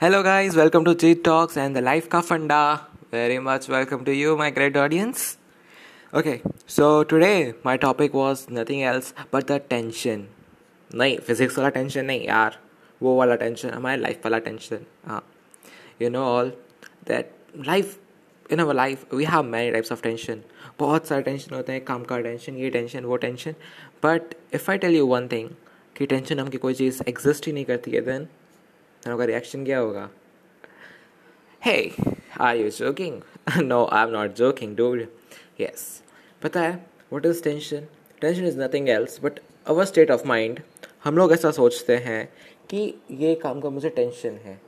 Hello, guys, welcome to Cheat Talks and the Life Ka Funda. Very much welcome to you, my great audience. Okay, so today my topic was nothing else but the tension. नहीं physics वाला tension नहीं यार वो वाला tension हमारे life वाला tension हाँ you know all that life in our life we have many types of tension बहुत सारे टेंशन होते हैं काम का टेंशन ये टेंशन वो tension but if I tell you one thing कि टेंशन हम की कोई चीज़ एग्जिस्ट ही नहीं करती है देन उनका रिएक्शन क्या होगा? Hey are you joking no I am not joking dude yes पता है what is tension tension is nothing else but our state of mind हम लोग ऐसा सोचते हैं कि ये काम का मुझे टेंशन है।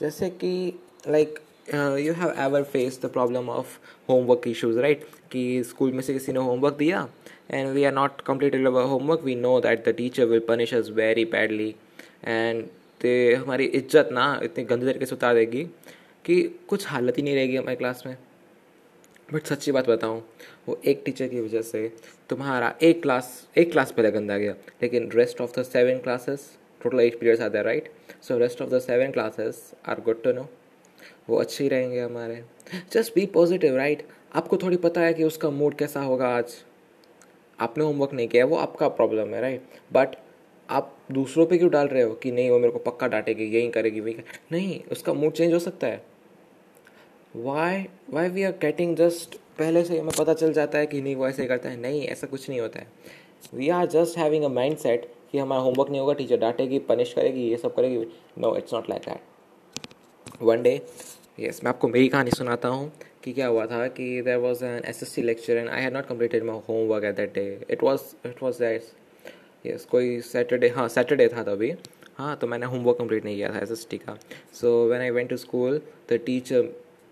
जैसे कि like you have ever face the problem of homework issues right कि स्कूल में से किसी ने होमवर्क दिया and we are not completed our homework we know that the teacher will punish us very badly and ते हमारी इज़्ज़त ना इतनी गंदे तरीके से उतार देगी कि कुछ हालत ही नहीं रहेगी हमारे क्लास में। बट सच्ची बात बताऊँ, वो एक टीचर की वजह से तुम्हारा एक क्लास एक क्लास पहले गंदा गया, लेकिन rest of the seven classes total eight periods आते हैं right so rest of the seven classes are good to know वो अच्छे ही रहेंगे हमारे। जस्ट बी पॉजिटिव राइट आपको थोड़ी पता है कि उसका मूड कैसा होगा आज। आपने होमवर्क नहीं किया, वो आपका प्रॉब्लम है राइट बट आप दूसरों पे क्यों डाल रहे हो कि नहीं, वो मेरे को पक्का डांटेगी, यही करेगी, वही कर... नहीं, उसका मूड चेंज हो सकता है। Why why we are getting just पहले से हमें पता चल जाता है कि नहीं, वो ऐसे करता है। नहीं, ऐसा कुछ नहीं होता है। We are just having a mind set कि हमारा होमवर्क नहीं होगा टीचर डांटेगी पनिश करेगी, ये सब करेगी। No it's not like that one day yes मैं आपको मेरी कहानी सुनाता हूँ कि क्या हुआ था कि there was an S S C lecture and I had not completed my home work at that day it was it was that yes कोई सैटरडे हाँ सैटरडे था तभी। हाँ तो मैंने होमवर्क कंप्लीट नहीं किया था एस एस टी का। So when I went to school the teacher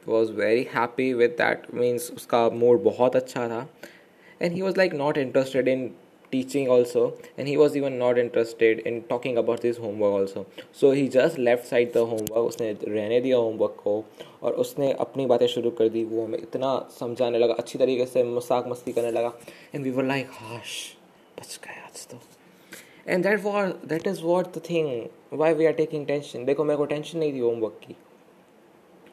was very happy with that means उसका मूड बहुत अच्छा था। And he was like not interested in teaching also, and he was even not interested in talking about his homework also. So, he just left side the homework, उसने रहने दिया homework को, और उसने अपनी बातें शुरू कर दी। वो हमें इतना समझाने लगा, अच्छी तरीके से मज़ाक मस्ती करने लगा। एंड वी वर लाइक हाश, बच गए आज तो। And that was that is what the thing why we are taking tension देखो, मेरे को टेंशन नहीं थी होमवर्क की।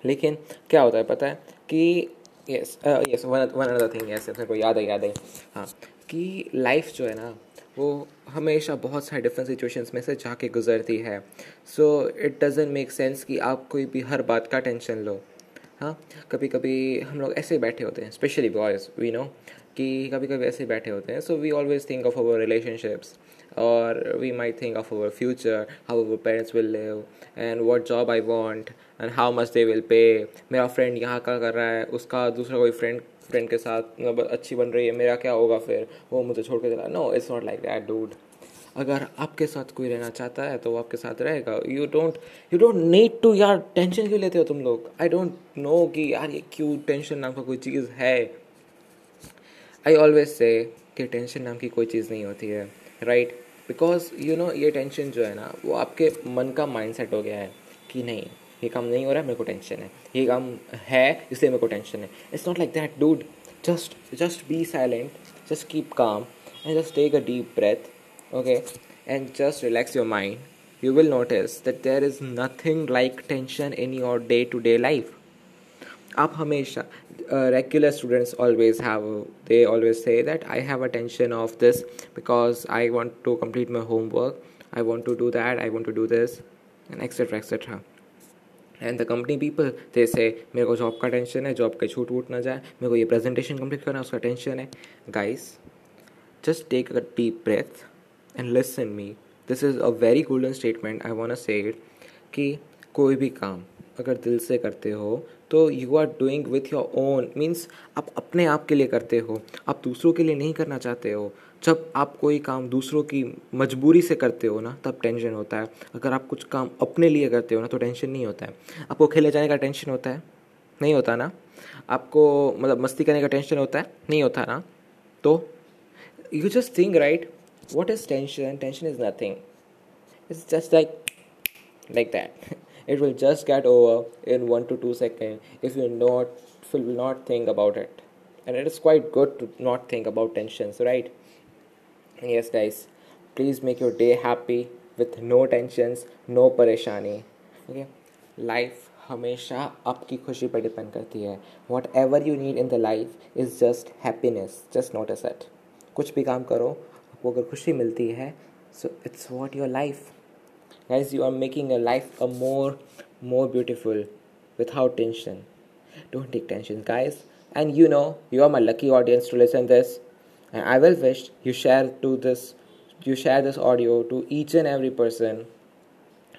लेकिन क्या होता है, पता है? कि yes yes one one thing yes मेरे को याद है याद है। हाँ कि लाइफ जो है ना, वो हमेशा बहुत सारे डिफरेंट सिचुएशंस में से जाके गुजरती है। So it doesn't make sense कि आप कोई भी हर बात का टेंशन लो। हाँ कभी कभी हम लोग ऐसे बैठे होते हैं स्पेशली बॉयज़ वी नो कि कभी कभी ऐसे बैठे होते हैं। So we always think of our relationships और we my think of our future how our parents will live and what job I want and how much they will pay मेरा friend यहाँ का कर रहा है, उसका दूसरा कोई फ्रेंड फ्रेंड के साथ मतलब अच्छी बन रही है, मेरा क्या होगा फिर? वो मुझे छोड़ के चला। No it's not like that dude अगर आपके साथ कोई रहना चाहता है तो वो आपके साथ रहेगा। You don't you don't need to यार टेंशन क्यों लेते हो तुम लोग? आई डोंट नो कि यार ये क्यों टेंशन नाम का कोई चीज़ है। आई ऑलवेज से कि टेंशन नाम की कोई चीज़ नहीं होती है राइट बिकॉज़ यू नो ये टेंशन जो है ना, वो आपके मन का माइंड हो गया है कि नहीं, ये काम नहीं हो रहा है मेरे को टेंशन है। ये काम है, इसलिए मेरे को टेंशन है। It's not like that dude just just be silent just keep calm and just take a deep breath okay and just relax your mind you will notice that there is nothing like tension in your day to day life. आप हमेशा regular students always have they always say that I have a tension of this because I want to complete my home work I want to do that I want to do this and etcetera etcetera and the company people they say मेरे को job का tension है job का छूट वूट ना जाए, मेरे को ये प्रेजेंटेशन कंप्लीट करना है, उसका टेंशन है. Guys just take a deep breath and listen me this is a very golden statement I want say it कि कोई भी काम अगर दिल से करते हो तो you are doing with your own means आप अपने आप के लिए करते हो। आप दूसरों के लिए नहीं करना चाहते हो। जब आप कोई काम दूसरों की मजबूरी से करते हो ना, तब टेंशन होता है। अगर आप कुछ काम अपने लिए करते हो ना तो टेंशन नहीं होता है। आपको खेले जाने का टेंशन होता है? नहीं होता ना? आपको मतलब मस्ती करने का टेंशन होता है? नहीं होता ना? तो you just think right what is tension tension is nothing it's just like like that. it will just get over in 1 to 2 seconds if you not will not think about it and it is quite good to not think about tensions right yes guys please make your day happy with no tensions no pareshani okay life हमेशा आपकी खुशी पर depend करती है whatever you need in the life is just happiness just not a set कुछ भी काम करो आपको अगर खुशी मिलती है so it's what your life guys you are making a life a more more beautiful without tension don't take tension guys and you know you are my lucky audience to listen this and i will wish you share to this you share this audio to each and every person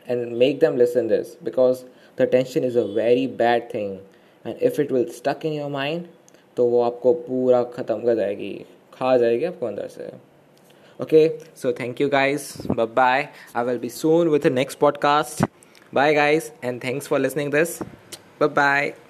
and make them listen this because the tension is a very bad thing and if it will stuck in your mind तो वो आपको पूरा ख़त्म कर जाएगी खा जाएगी आपको अंदर से Okay, so thank you guys. Bye bye. I will be soon with the next podcast. Bye guys, and thanks for listening this. Bye bye.